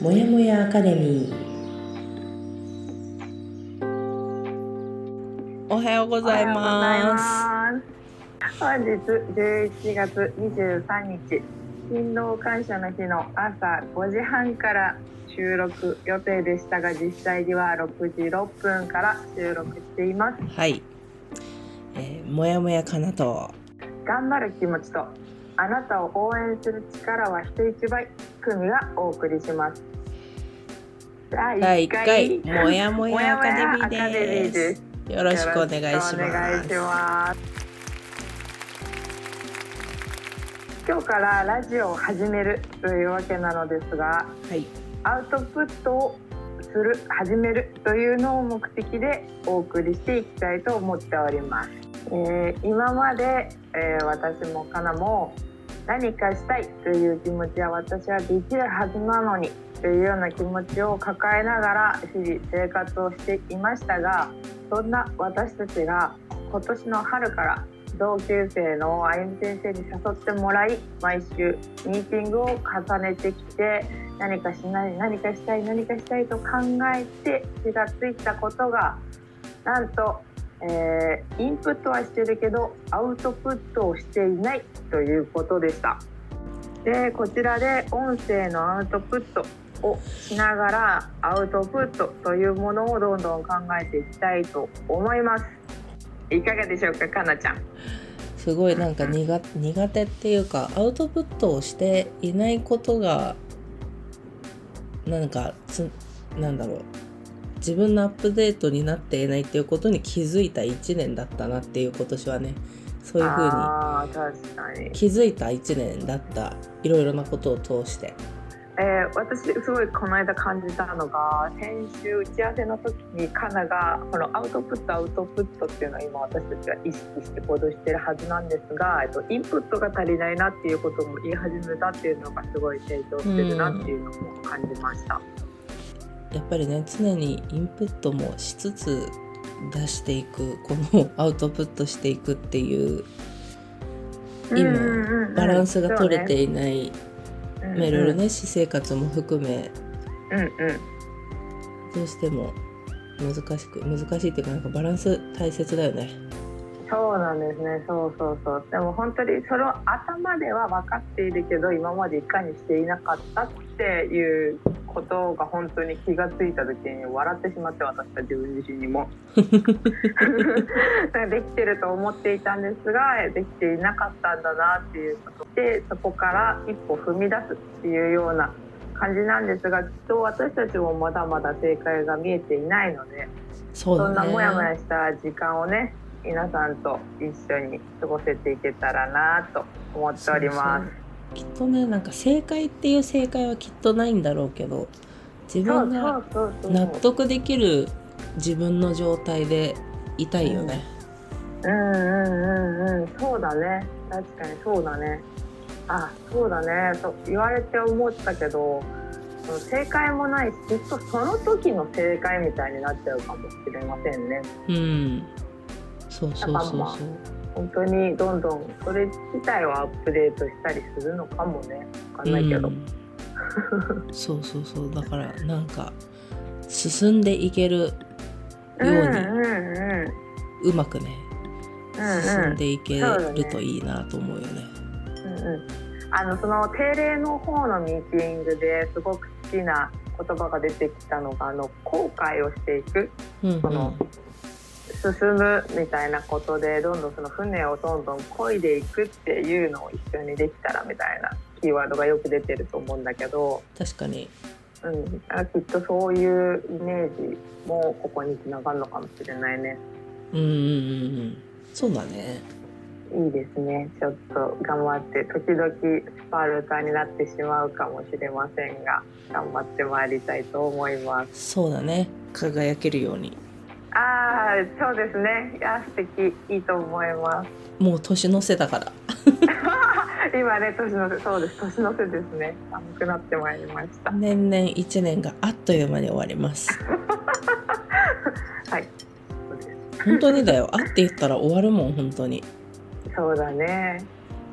もやもやアカデミー。おはようございます。本日11月23日勤労感謝の日の朝5時半から収録予定でしたが実際には6時6分から収録しています。はい、えー、もやもやかなと。頑張る気持ちとあなたを応援する力は人一倍組がお送りします。第1回。もやもやアカデミーです。よろしくお願いします。今日からラジオを始めるというわけなのですが、はい、アウトプットをする始めるというのを目的でお送りしていきたいと思っております、えー、今まで、えー、私もかなも何かしたいという気持ちは私はできるはずなのにというような気持ちを抱えながら日々生活をしていましたがそんな私たちが今年の春から同級生のあゆみ先生に誘ってもらい毎週ミーティングを重ねてきて何かしない何かしたい何かしたいと考えて気がついたことがなんと、えー、インプットはしてるけどアウトプットをしていないということでした。でこちらで音声のアウトプットをしながらアウトプットというものをどんどん考えていきたいと思います。いかがでしょうかかなちゃん。すごいなんか苦苦手っていうかアウトプットをしていないことがなんかつなんだろう。自分のアップデートになっていないっていうことに気づいた1年だったなっていう今年はね。そういうふうに気づいた1年だった。いろいろなことを通して。えー、私すごいこの間感じたのが先週打ち合わせの時にカナがこのアウトプットアウトプットっていうのは今私たちは意識して行動してるはずなんですが、えっと、インプットが足りないなっていうことも言い始めたっていうのがすごい成長してるなっていうのも感じました。やっぱりね常にインプットもしつつ出していくこのアウトプットしていくっていう今バランスが取れていない、まあ、いろいろね私生活も含め、うんうん、どうしても難しく難しいっていうかなんかバランス大切だよね。そうなんですね。そうそうそう。でも本当にその頭では分かっているけど今までいかにしていなかったっていうことが本当に気が付いた時に笑ってしまって私は自分自身にも。できてると思っていたんですができていなかったんだなっていうこと。でそこから一歩踏み出すっていうような感じなんですがきっと私たちもまだまだ正解が見えていないのでそ,、んなモヤモヤした時間をね皆さんと一緒に過ごせていけたらなと思っております。きっとねなんか正解っていう正解はきっとないんだろうけど自分が納得できる自分の状態でいたいよね。うん。うんうんうんそうだね。確かにそうだね。あそうだね。と言われて思ったけど正解もないしきっとその時の正解みたいになっちゃうかもしれませんね。うん。そうそうそうそう本当にどんどんそれ自体をアップデートしたりするのかもね。分かんないけど、うん、そうそうそう。だからなんか進んでいけるように、うんうんまくね、進んでいけるといいなと思うよね。うんうん、あのその定例の方のミーティングですごく好きな言葉が出てきたのがあの後悔をしていく、うんうん、その進むみたいなことでどんどんその船をどんどん漕いでいくっていうのを一緒にできたらみたいなキーワードがよく出てると思うんだけど確かに、うん、きっとそういうイメージもここにつながるのかもしれないね。うんうんうんそうだね。いいですね。ちょっと頑張って時々スパルタになってしまうかもしれませんが頑張ってまいりたいと思います。そうだね。輝けるようにああそうですね。いや素敵。いいと思います。もう年の瀬だから。今ね年の瀬そうです。年の瀬ですね。寒くなってまいりました。年々一年があっという間に終わります。はい。本当にだよ。あって言ったら終わるもん本当に。そうだね。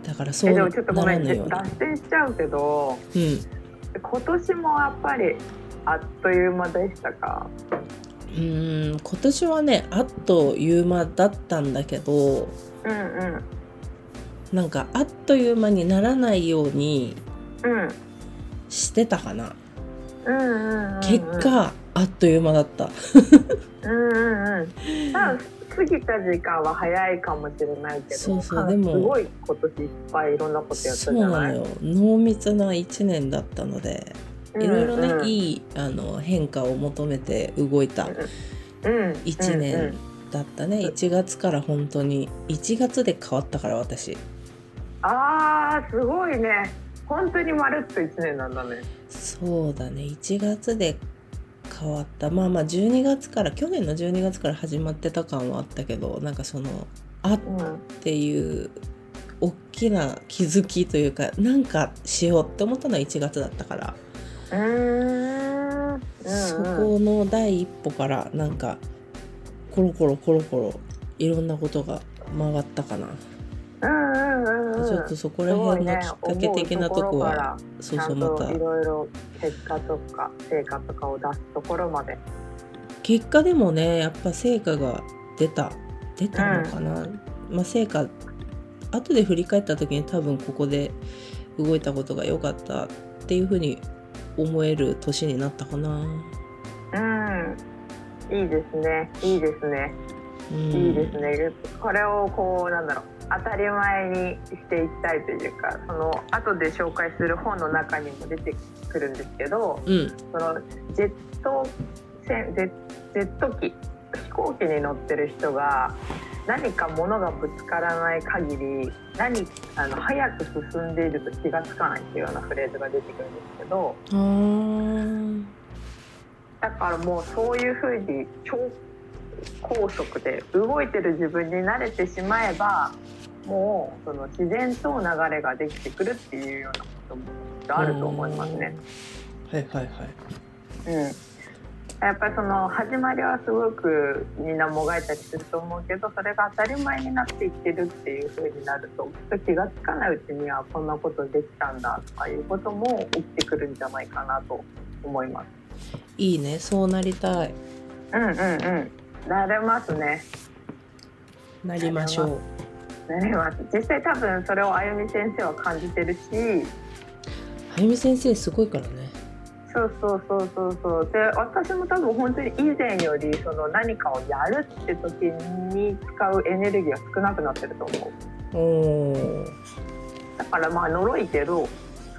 だからそうでもちょっとごめん脱線しちゃうけど、うん、今年もやっぱりあっという間でしたか？うん今年はねあっという間だったんだけど、うんうん、なんかあっという間にならないようにしてたかな、うん。うんうん、結果あっという間だった。うんうんうん。過ぎた時間は早いかもしれないけどそうそうでもすごい今年いっぱいいろんなことやったじゃない？そうなのよ。濃密な1年だったのでいろいろね、うんうん、いいあの変化を求めて動いた1年だったね、うんうん、1月から本当に1月で変わったから私。あーすごいね。本当にまるっと1年なんだね。そうだね。1月で変わった。まあまあ12月から去年の12月から始まってた感はあったけどなんかそのあっていう大きな気づきというかなんかしようって思ったのは1月だったから。うんそこの第一歩からなんかコロコロコロコロいろんなことが回ったかな。ちょっとそこら辺のきっかけ的なとこは、ね、そうそうまた。いろいろ結果とか成果とかを出すところまで。結果でもねやっぱ成果が出た。出たのかな、うん、まあ成果後で振り返った時に多分ここで動いたことが良かったっていうふうに思える年になったかな。うん。いいですね。いいですね、うん、いいですね。これをこうなんだろう当たり前にしていきたいというかその後で紹介する本の中にも出てくるんですけど、うん、そのジェット船ジェット機飛行機に乗ってる人が何か物がぶつからない限り何あの早く進んでいると気が付かないっていうようなフレーズが出てくるんですけどだからもうそういうふうに超高速で動いてる自分に慣れてしまえばもうその自然と流れができてくるっていうようなこともあると思いますね。はいはいはい。うん。やっぱりその始まりはすごくみんなもがいたりすると思うけどそれが当たり前になっていってるっていう風になると気が付かないうちにはこんなことできたんだとかいうことも起きてくるんじゃないかなと思います。いいねそうなりたい。うんうんうん。なれますね。なりましょう。なります実際多分それをあゆみ先生は感じてるしあゆみ先生すごいからねそうそうそうそう。そうで私も多分本当に以前よりその何かをやるって時に使うエネルギーが少なくなってると思う。だからまあ呪いけど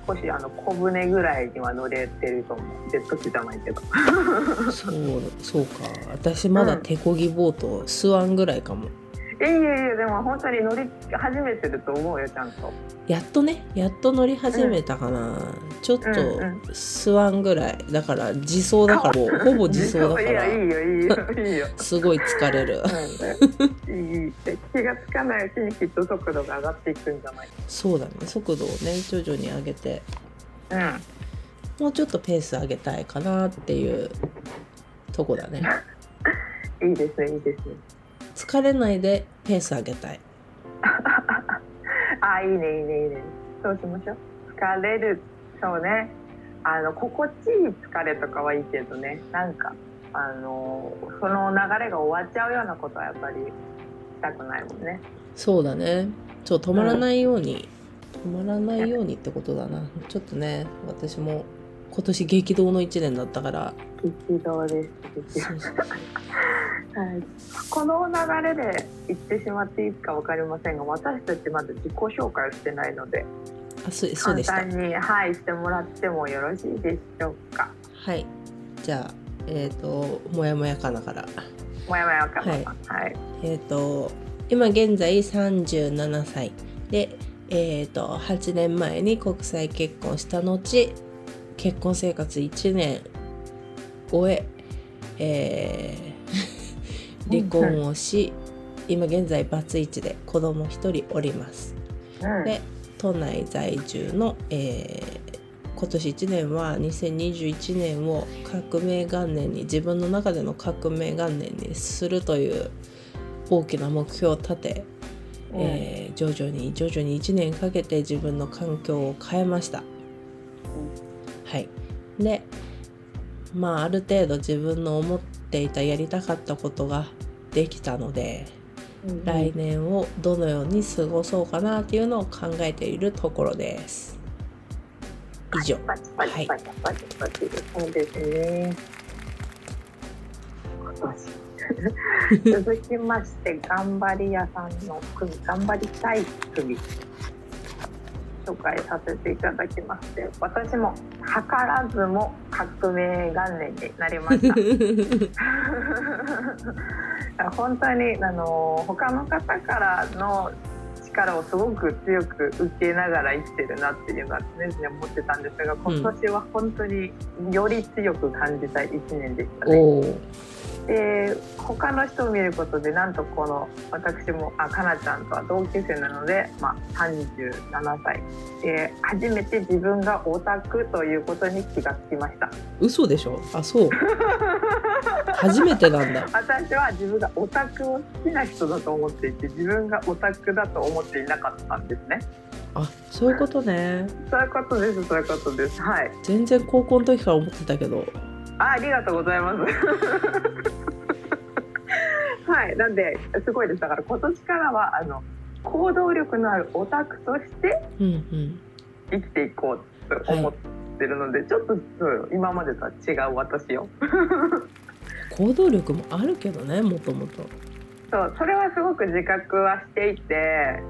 少しあの小舟ぐらいには乗れてると思う。ジェット機じゃないけど。そうそうか。私まだ手漕ぎボート、うん、スワンぐらいかも。いやいやいやでも本当に乗り始めてると思うよちゃんと。やっとねやっと乗り始めたかな、うん、ちょっとスワンぐらいだから自走だからほぼ自走だから。いやいいよいいよいいよ。すごい疲れる。いい気がつかないうちにきっと速度が上がっていくんじゃない？そうだね速度をね徐々に上げて。うん。もうちょっとペース上げたいかなっていうとこだね。いいですねいいですね疲れないでペース上げたい。あいいねいいねいいね。そうしましょう。疲れる。そうね。あの心地いい疲れとかはいいけどね。なんかあのその流れが終わっちゃうようなことはやっぱりしたくないもんね。そうだね。ちょっと止まらないように、うん、止まらないようにってことだな。ちょっとね私も今年激動の1年だったから。激動です。激動はい、この流れで言ってしまっていいか分かりませんが私たちまだ自己紹介をしてないのであそそうで簡単に、はい、してもらってもよろしいでしょうか。はい。じゃあえっ、ー、ともやもやかなから。もやもやかな。はい、はい、えっ、ー、と今現在37歳でえーと、と8年前に国際結婚した後結婚生活1年終ええー離婚をし、今現在バツイチで子供一人おります。で都内在住の、えー、今年1年は2021年を革命元年に自分の中での革命元年にするという大きな目標を立て、うん、えー、徐々に徐々に1年かけて自分の環境を変えました。はい、でまあある程度自分の思っていたやりたかったことができたので、うん、来年をどのように過ごそうかなっていうのを考えているところです。以上。はい。そうですね。続きまして頑張り屋さんの組頑張りたい組紹介させていただきまして私も図らずも革命元年になりました 本当にあの他の方からの力をすごく強く受けながら生きてるなっていうのは常々思ってたんですが今年は本当により強く感じた1年でしたね。で他の人を見ることでなんとこの私もあかなちゃんとは同級生なので、まあ、37歳。で初めて自分がオタクということに気がつきました。嘘でしょ？あそう。初めてなんだ。私は自分がオタクを好きな人だと思っていて自分がオタクだと思っていなかったんですね。あそういうことね。そういうことですそういうことです。はい。全然高校の時から思ってたけどあありがとうございます。はいなんですごいです。だから今年からはあの行動力のあるオタクとして生きていこうと思ってるので、うんうん、ちょっと今までとは違う私を。行動力もあるけどねもともと。そうそれはすごく自覚はしていて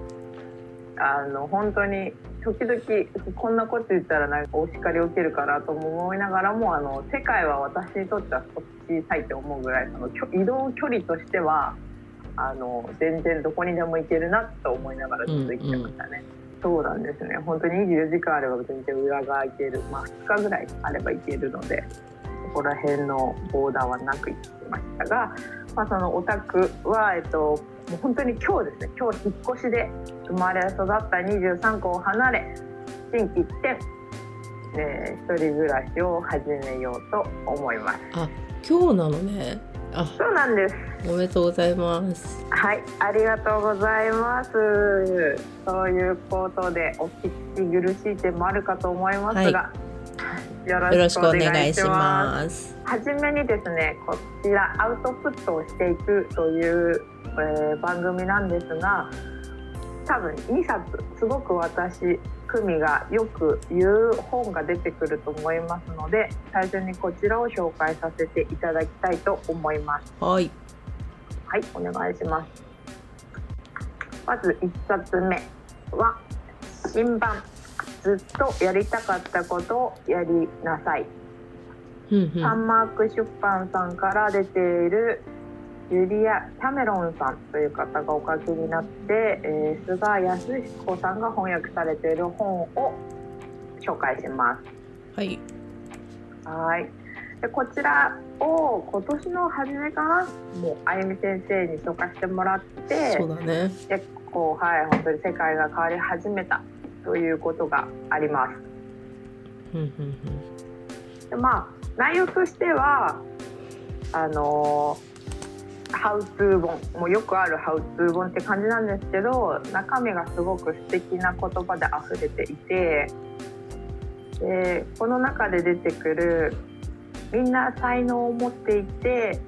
あの本当に時々こんなこと言ったらなんかお叱りを受けるかなと思いながらもあの世界は私にとっては小さいって思うぐらいその移動距離としてはあの全然どこにでも行けるなと思いながらずっと生きてましたね。うんうん、そうなんですね本当に24時間あれば全然裏側行ける、まあ、2日ぐらいあれば行けるのでそこら辺のボーダーはなく生きてましたが、まあ、そのオタクは、えっと、もう本当に今日ですね。今日引っ越しで生まれ育った23個を離れ心機一転、えー、一人暮らしを始めようと思います。あ今日なのね。あそうなんです。おめでとうございます。はいありがとうございます。そういうことでお聞き苦しい点もあるかと思いますが、はいよろしくお願いします。はじめにですね、こちらアウトプットをしていくというえー、番組なんですが多分2冊すごく私久美がよく言う本が出てくると思いますので最初にこちらを紹介させていただきたいと思います。はい、はい、お願いします。まず1冊目は新版ずっとやりたかったことをやりなさい。サンマーク出版さんから出ているジュリア・キャメロンさんという方がお書きになって、えー、菅康彦さんが翻訳されている本を紹介します。はい。はい。でこちらを今年の初めかな、もうあゆみ先生に紹介してもらって、そうだね。結構はい本当に世界が変わり始めたということがあります。でまあ内容としてはあのーハウツー本もうよくあるハウツー本って感じなんですけど中身がすごく素敵な言葉で溢れていてでこの中で出てくるみんな才能を持っていて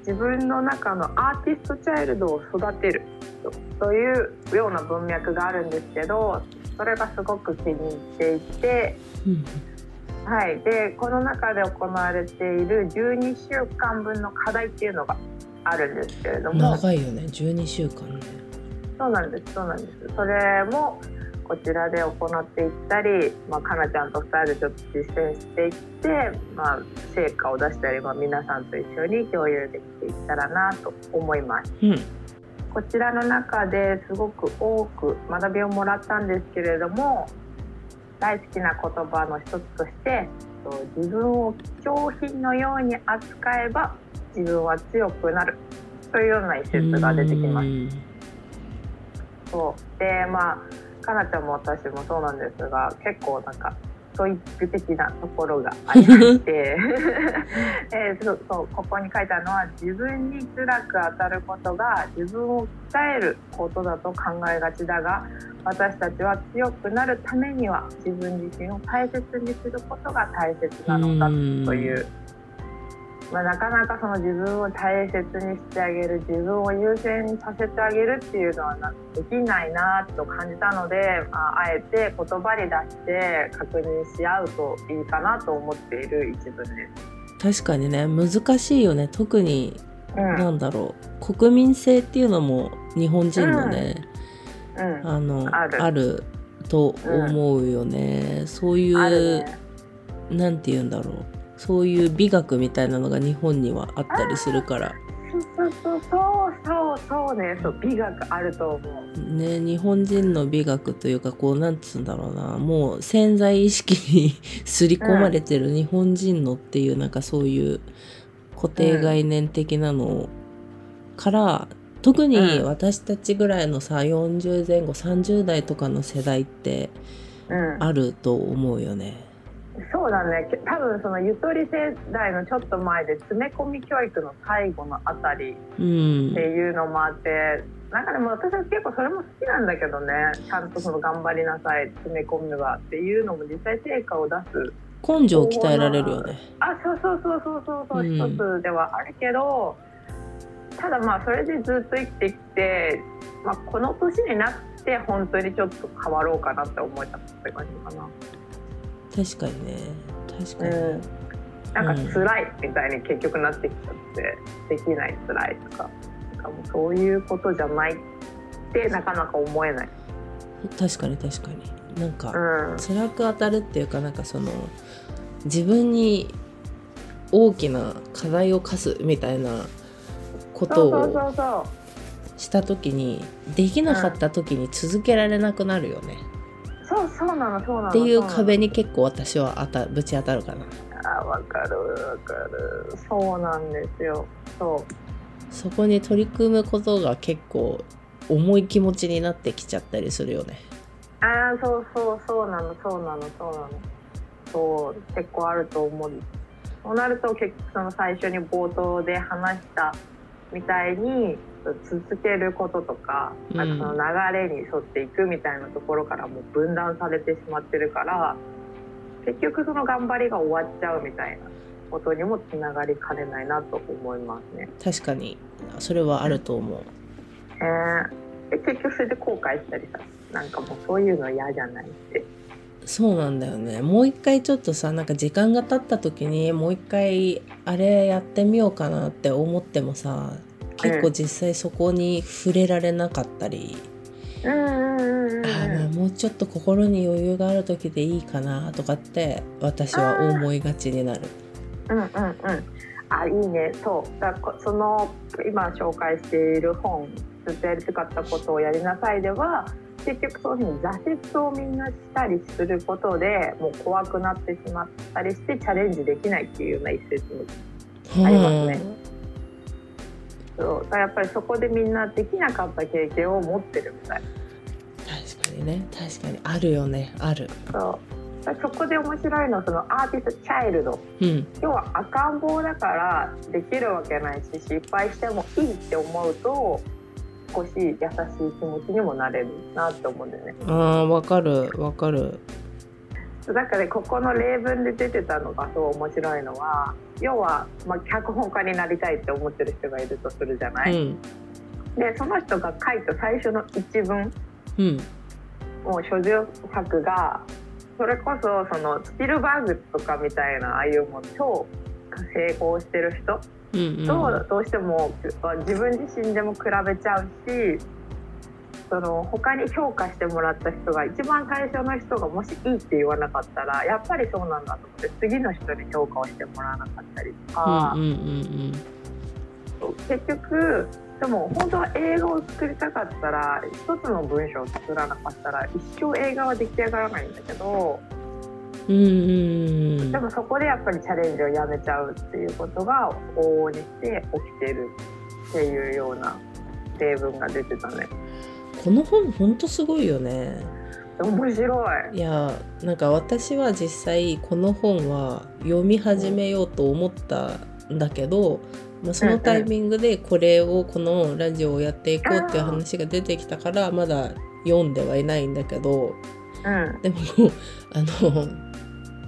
自分の中のアーティストチャイルドを育てるというような文脈があるんですけどそれがすごく気に入っていて、うん、はい、でこの中で行われている12週間分の課題っていうのがあるんですけれども。長いよね。12週間ね。そうなんです。そうなんです。それもこちらで行っていったり、まあ、かなちゃんと2人でちょっと実践していって、まあ、成果を出したり、まあ、皆さんと一緒に共有できていったらなと思います。うん、こちらの中ですごく多く学びをもらったんですけれども大好きな言葉の一つとして自分を貴重品のように扱えば自分は強くなる。というような一節が出てきます。そう。でまあかなちゃんも私もそうなんですが結構なんかストイック的なところがありまして えー、そうそうここに書いたのは自分に辛く当たることが自分を鍛えることだと考えがちだが私たちは強くなるためには自分自身を大切にすることが大切なのだというまあ、なかなかその自分を大切にしてあげる自分を優先させてあげるっていうのはできないなと感じたので、まあ、あえて言葉に出して確認し合うといいかなと思っている一文です。確かにね難しいよね。特に、うん、なんだろう。国民性っていうのも日本人のね、うん、うん、あのある。と思うよね、うん、そういう、ね、なんて言うんだろうそういう美学みたいなのが日本にはあったりするから。そうそうそうそうねそう美学あると思う。ね日本人の美学というかこうなんつうんだろうなもう潜在意識に刷り込まれてる日本人のっていう、うん、なんかそういう固定概念的なのから、特に私たちぐらいのさ40前後30代とかの世代ってあると思うよね。そうだね。多分そのゆとり世代のちょっと前で詰め込み教育の最後のあたりっていうのもあって、うん、なんかでも私は結構それも好きなんだけどね。ちゃんとその頑張りなさい詰め込めばっていうのも実際成果を出す根性を鍛えられるよね。あそうそうそうそうそうそう、うん、一つではあるけどただまあそれでずっと生きてきて、まあ、この年になって本当にちょっと変わろうかなって思えたって感じかな。確かにね。確かに、うん、なんか辛いみたいに結局なってきちゃって、うん、できない辛いとかなんかもうそういうことじゃないってなかなか思えない。確かに確かに。なんか、うん、辛く当たるっていうかなんかその自分に大きな課題を課すみたいなことをした時にできなかった時に続けられなくなるよね。そうそうなのそうなのっていう壁に結構私はあたぶち当たるかな。あわかるわかる。そうなんですよ。そう。そこに取り組むことが結構重い気持ちになってきちゃったりするよね。ああそうそうそうなのそうなのそうなの。そう結構あると思う。そうなると結局その最初に冒頭で話したみたいに続けることとか,、なんかその流れに沿っていくみたいなところからもう分断されてしまってるから結局その頑張りが終わっちゃうみたいなことにもつながりかねないなと思いますね。確かにそれはあると思う。えー、結局それで後悔したりさなんかもうそういうの嫌じゃないって。そうなんだよねもう一回ちょっとさなんか時間が経った時にもう一回あれやってみようかなって思ってもさ結構実際そこに触れられなかったり、うん、あもうちょっと心に余裕がある時でいいかなとかって私は思いがちになる。うんうんうん。あいいね。そう。だその今紹介している本ずっとやりたかったことをやりなさいでは結局そういうふうに挫折をみんなしたりすることでもう怖くなってしまったりしてチャレンジできないっていうような一節もありますね。そうやっぱりそこでみんなできなかった経験を持ってるみたい確かにね。確かに。あるよね。ある。そう。そこで面白いのはそのアーティストチャイルド、うん、要は赤ん坊だからできるわけないし失敗してもいいって思うと少し優しい気持ちにもなれるなって思うんだよね。あわかる。わかる。だからここの例文で出てたのがそう面白いのは要は、まあ、脚本家になりたいって思ってる人がいるとするじゃない？うん、でその人が書いた最初の一文、うん、もう諸女作がそれこそそのスピルバーグとかみたいなああいうもう超成功してる人？とどうしても自分自身でも比べちゃうしその他に評価してもらった人が一番最初の人がもしいいって言わなかったらやっぱりそうなんだと思って次の人に評価をしてもらわなかったりとか、うんうんうんうん、結局でも本当は映画を作りたかったら一つの文章を作らなかったら一生映画は出来上がらないんだけど。うん、でもそこでやっぱりチャレンジをやめちゃうっていうことが往々にして起きてるっていうような例文が出てたね。この本ほんとすごいよね。面白い。いやなんか私は実際この本は読み始めようと思ったんだけど、まあ、そのタイミングでこれをこのラジオをやっていこうっていう話が出てきたからまだ読んではいないんだけど、うん、でも あの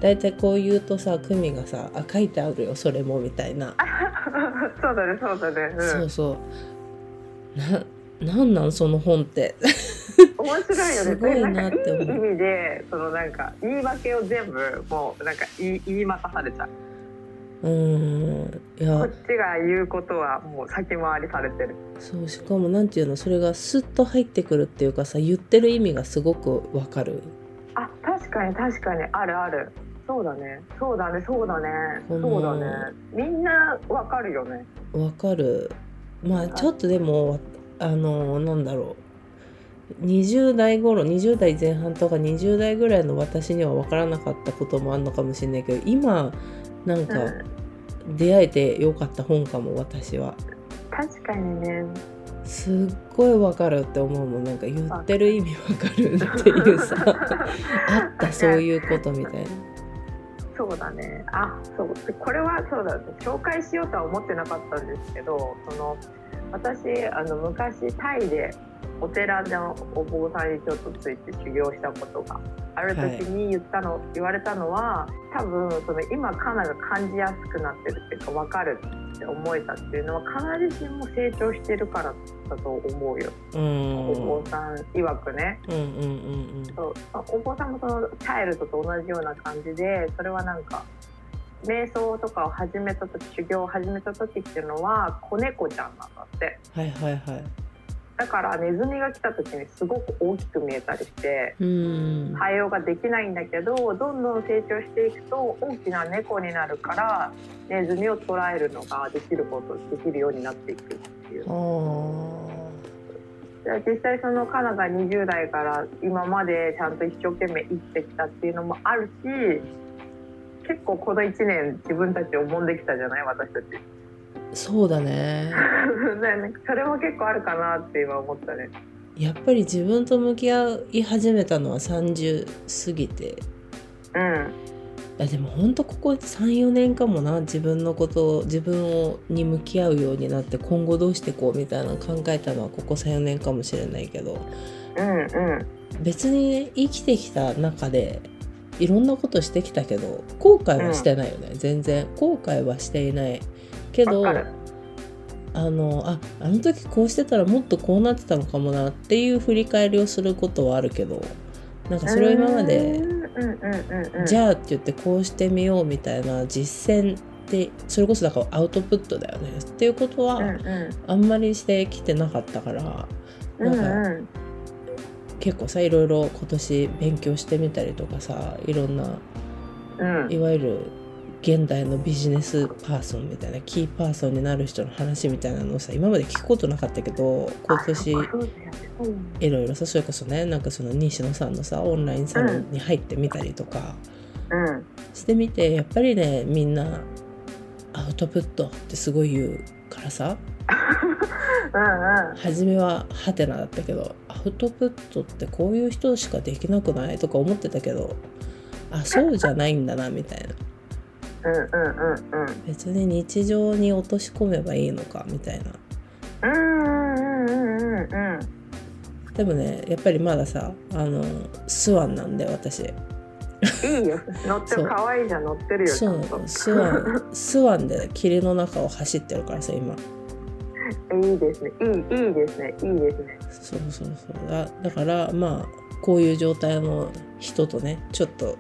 大体こう言うとさ久美がさ「あ書いてあるよそれも」みたいな。そうだねそうだね、うん、そうそう。ななんなんその本って。面白いよね。すごいなって思う。いい意味でそのなんか言い訳を全部もうなんか言い言いまかされちゃう。うん。いや。こっちが言うことはもう先回りされてる。そうしかもなんていうのそれがスッと入ってくるっていうかさ言ってる意味がすごくわかる。あ確かに確かに。あるある。そうだね。そうだねそうだね。そうだね。みんなわかるよね。わかる。まあちょっとでもあのなんだろう。20代頃20代前半とか20代ぐらいの私には分からなかったこともあるのかもしれないけど今なんか出会えてよかった本かも私は。確かにね。すっごいわかるって思うもん。なんか言ってる意味わかるっていうさ あったそういうことみたいな。そうだね。あそう。これはそうだ紹介しようとは思ってなかったんですけどその私あの昔タイでお寺のお坊さんにちょっとついて修行したことがある時に言ったの、はい、言われたのは多分その今カナが感じやすくなってるっていうか分かるって思えたっていうのはカナ自身も成長してるからだと思うよ、お坊さん曰くね、お坊さんもそのチャイルドと同じような感じでそれはなんか瞑想とかを始めた時修行を始めた時っていうのは子猫ちゃんなんだって。はいはいはいだからネズミが来た時にすごく大きく見えたりして対応ができないんだけどどんどん成長していくと大きな猫になるからネズミを捕らえるのができることできるようになっていくっていう。実際そのカナが20代から今までちゃんと一生懸命生きてきたっていうのもあるし結構この1年自分たちを揉んできたじゃない私たち。そうだね。それも結構あるかなって今思ったね。やっぱり自分と向き合い始めたのは30過ぎて。うん。いやでもほんとここ34年かもな自分のことを自分をに向き合うようになって今後どうしていこうみたいなの考えたのはここ34年かもしれないけど、うんうん、別に、ね、生きてきた中でいろんなことしてきたけど後悔はしてないよね、うん、全然。後悔はしていないけどあのああの時こうしてたらもっとこうなってたのかもなっていう振り返りをすることはあるけどなんかそれを今までじゃあって言ってこうしてみようみたいな実践ってそれこそだからアウトプットだよねっていうことはあんまりしてきてなかったからなんか結構さいろいろ今年勉強してみたりとかさいろんな、いわゆる現代のビジネスパーソンみたいなキーパーソンになる人の話みたいなのをさ今まで聞くことなかったけど今年いろいろさそれこそねなんかその西野さんのさオンラインサロンに入ってみたりとかしてみてやっぱりねみんなアウトプットってすごい言うからさ初めはハテナだったけどアウトプットってこういう人しかできなくないとか思ってたけどあそうじゃないんだなみたいな。うんうんうんうん。別に日常に落とし込めばいいのかみたいな。うんうんうんうんうんでもねやっぱりまださあのスワンなんで私。いいよ。乗ってる可愛いじゃん乗ってるよそうスワンスワンで霧の中を走ってるからさ今。いいですね。いいいいですね。いいですね。そうそうそう。だだからまあこういう状態の人とねちょっと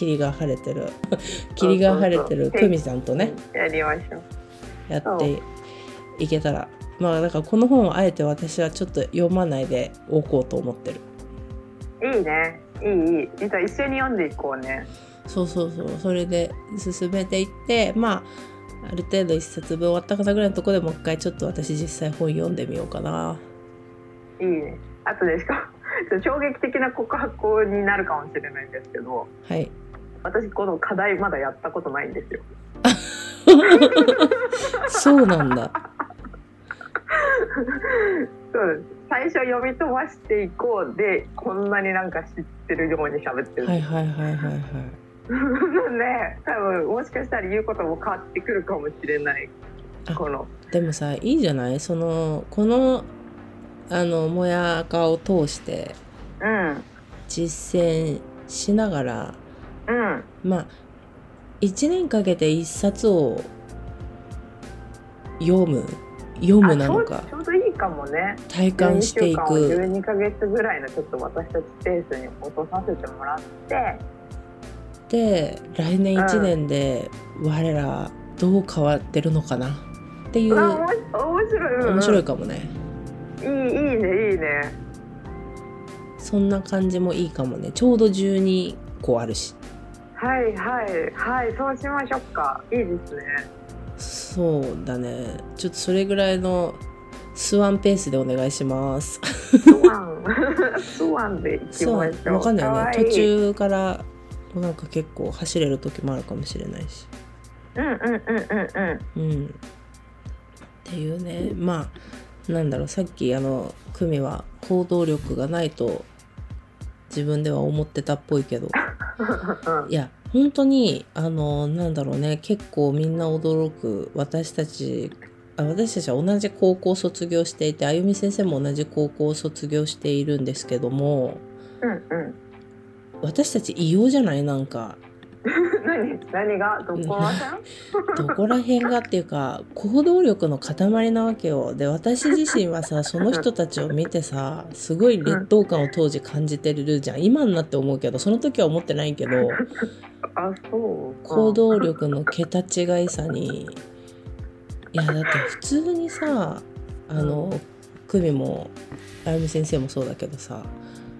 霧が晴れてる。霧が晴れてる久美さんとね。やりましょう。やっていけたら。まあだからこの本をあえて私はちょっと読まないでおこうと思ってる。いいね。いいいい。一緒に読んでいこうね。そうそうそう。それで進めていってまあある程度一冊分終わったかなぐらいのところでもう一回ちょっと私実際本読んでみようかな。いいね。あとでしか 衝撃的な告白になるかもしれないんですけど、はい、私この課題まだやったことないんですよ。そうなんだ。そうです。最初読み飛ばしていこうでこんなになんか知ってるように喋ってる。はいはいはいはいはい。ね多分もしかしたら言うことも変わってくるかもしれないこのでもさいいじゃない？そのこのあのもやかを通して実践しながら、うん、まあ1年かけて1冊を読む読むなのかちょうどいいかもね。体感していく。12か月ぐらいのちょっと私たちペースに落とさせてもらって。で来年1年で我らどう変わってるのかな？っていう面白い、面白いかもね。いいいいねいいね。そんな感じもいいかもね。ちょうど12個あるしはいはいはいそうしましょうか。いいですね。そうだね。ちょっとそれぐらいのスワンペースでお願いします。スワンスワンでいきましょう。わかんないよね途中からなんか結構走れる時もあるかもしれないし。うんうんうんうんうん。うん。っていうね。まあなんだろう。さっきあの久美は行動力がないと自分では思ってたっぽいけど。いや本当にあのなんだろうね。結構みんな驚く。私たちあ私たちは同じ高校を卒業していてあゆみ先生も同じ高校を卒業しているんですけども、うんうん、私たち異様じゃない？なんか何何がどこら辺？どこら辺がっていうか行動力の塊なわけよ。で私自身はさ その人たちを見てさすごい劣等感を当時感じてるじゃん。今になって思うけどその時は思ってないけど あそう行動力の桁違いさにいやだって普通にさあの久美もあゆみ先生もそうだけどさ、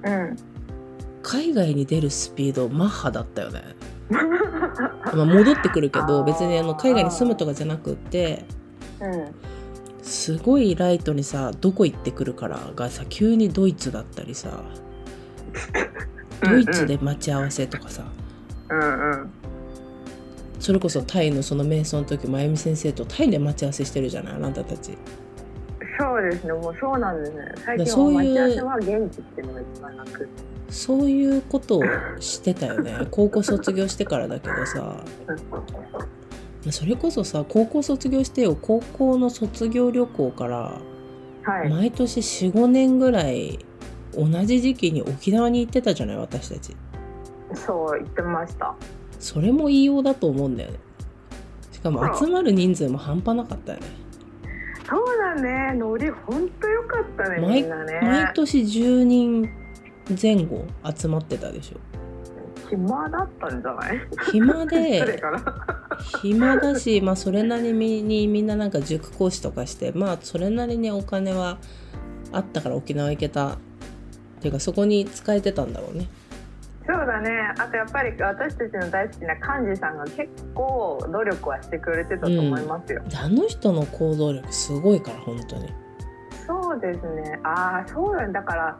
うん、海外に出るスピードマッハだったよね。まあ戻ってくるけど別にあの海外に住むとかじゃなくって、うん、すごいライトにさどこ行ってくるからがさ急にドイツだったりさドイツで待ち合わせとかさ、うんうん、それこそタイのその瞑想の時真由美先生とタイで待ち合わせしてるじゃないあなたたち。そうですね。もうそうなんですね。最近は待ち合わせは現地っていうのが一番楽そういうことをしてたよね。高校卒業してからだけどさ。それこそさ高校卒業してよ。高校の卒業旅行から、毎年45年ぐらい同じ時期に沖縄に行ってたじゃない？私たち。そう言ってました。それも言いようだと思うんだよね。しかも集まる人数も半端なかったよね。そうだね。ノリほんとよかったねみんなね。毎年10人前後集まってたでしょ。暇だったんじゃない？暇で 暇だし、まあ、それなりにみんななんか塾講師とかしてまあそれなりにお金はあったから沖縄行けたっていうかそこに使えてたんだろうね。そうだね。あとやっぱり私たちの大好きな幹事さんが結構努力はしてくれてたと思いますよ、うん、あの人の行動力すごいから本当に。そうですね。ああそうだ。だから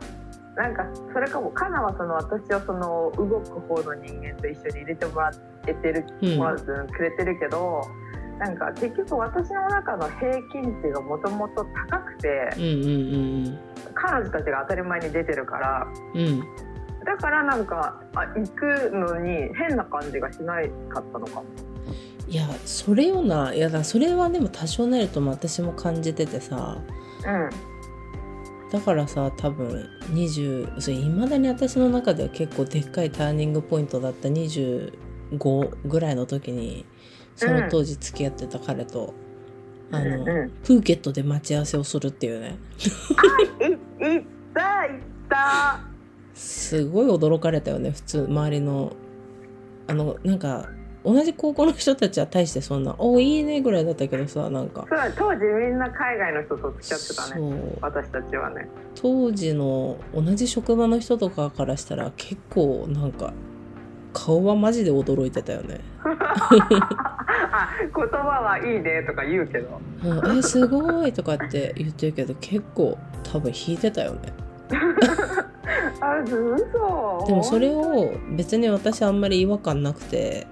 なんかそれかもカナはその私をその動く方の人間と一緒に入れてもらってる、もらってくれてるけど、なんか結局私の中の平均値がもともと高くて、彼女たちが当たり前に出てるから、うん、だからなんかあ行くのに変な感じがしないかったのかも。いやそれよないやだそれはでも多少なるとも私も感じててさ、うん、だからさ多分20それ未だに私の中では結構でっかいターニングポイントだった25ぐらいの時にその当時付き合ってた彼と、うん、あの、うんうん、プーケットで待ち合わせをするっていうね。あいったいった。すごい驚かれたよね普通周りの。あのなんか同じ高校の人たちは大してそんな「おいいね」ぐらいだったけどさなんか。そう当時みんな海外の人と付き合ってたね。私たちはね。当時の同じ職場の人とかからしたら結構なんか顔はマジで驚いてたよね。あ言葉はいいねとか言うけど「うん、えすごい」とかって言ってるけど結構多分引いてたよね。あ嘘。でもそれを別に私あんまり違和感なくて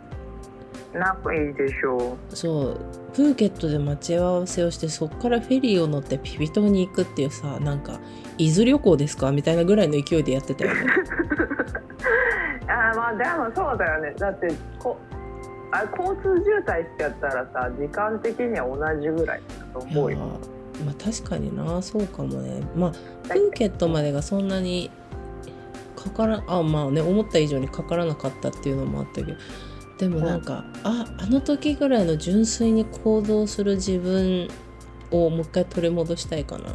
ないでしょう。そうプーケットで待ち合わせをしてそこからフェリーを乗ってピピ島に行くっていうさなんか伊豆旅行ですかみたいなぐらいの勢いでやってたよね。あまあでもそうだよね。だってこあ交通渋滞してやったらさ時間的には同じぐらいだと思うよ。まあ確かになそうかもね。まあプーケットまでがそんなにかからあまあね思った以上にかからなかったっていうのもあったけどでもなんか、うん、ああの時ぐらいの純粋に行動する自分をもう一回取り戻したいかな。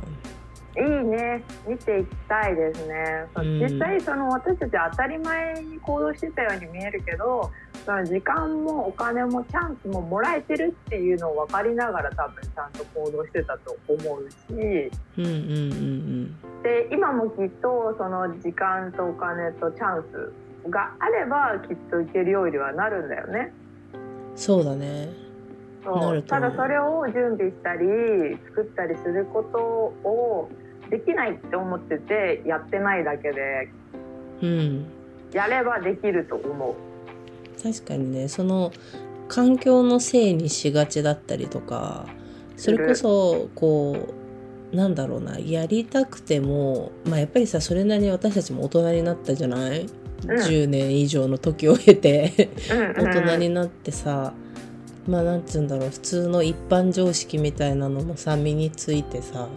いいね。見ていきたいですね、うん、実際その私たち当たり前に行動してたように見えるけどその時間もお金もチャンスももらえてるっていうのを分かりながら多分ちゃんと行動してたと思うし、うんうんうんうん、で今もきっとその時間とお金とチャンスがあればきっといけるようにはなるんだよね。そうだね。そう。ただそれを準備したり作ったりすることをできないって思っててやってないだけで、うん、やればできると思う。確かにねその環境のせいにしがちだったりとかそれこそこうなんだろうなやりたくてもまあやっぱりさそれなりに私たちも大人になったじゃない、うん、10年以上の時を経て大人になってさまあなんて言うんだろう普通の一般常識みたいなのもさ身についてさ、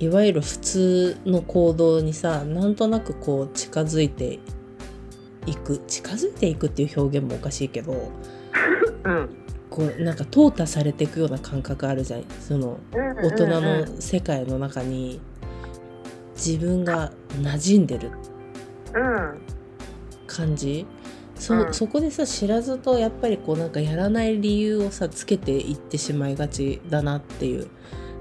うん、いわゆる普通の行動にさなんとなくこう近づいていく。近づいていくっていう表現もおかしいけど、うん、こうなんか淘汰されていくような感覚あるじゃん。その大人の世界の中に自分が馴染んでる感じ、そうん、そこでさ知らずとやっぱりこうなんかやらない理由をさつけていってしまいがちだなっていう。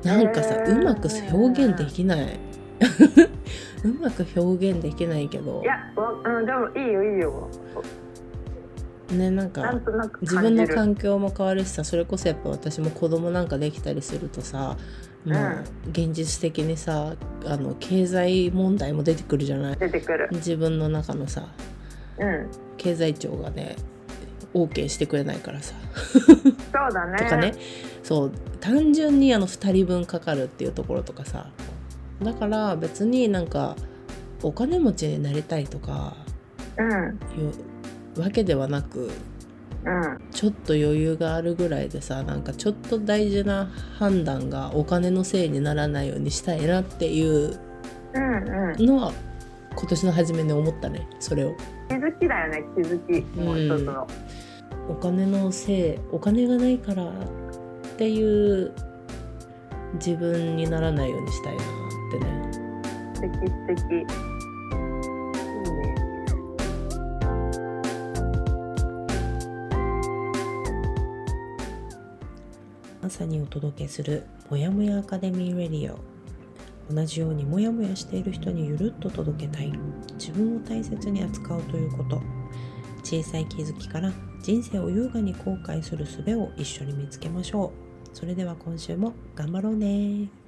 なんかさ、うまく表現できない。うまく表現できないけど。いや、うん、でもいいよいいよ。ねなんか自分の環境も変わるしさそれこそやっぱ私も子供なんかできたりするとさまあ、現実的にさあの経済問題も出てくるじゃない？出てくる。自分の中のさ、うん、経済庁がね OK してくれないからさ。そうだね。とかね。そう。単純にあの2人分かかるっていうところとかさ。だから別になんかお金持ちになりたいとかいうわけではなく、うん、ちょっと余裕があるぐらいでさなんかちょっと大事な判断がお金のせいにならないようにしたいなっていうのは今年の初めに思ったねそれを。気づきだよね気づき。もう一つの、うん、お金のせいお金がないからっていう自分にならないようにしたいなってね。素敵素敵朝にお届けするもやもやアカデミーレディオ。同じようにもやもやしている人にゆるっと届けたい自分を大切に扱うということ。小さい気づきから人生を優雅に後悔する術を一緒に見つけましょう。それでは今週も頑張ろうね。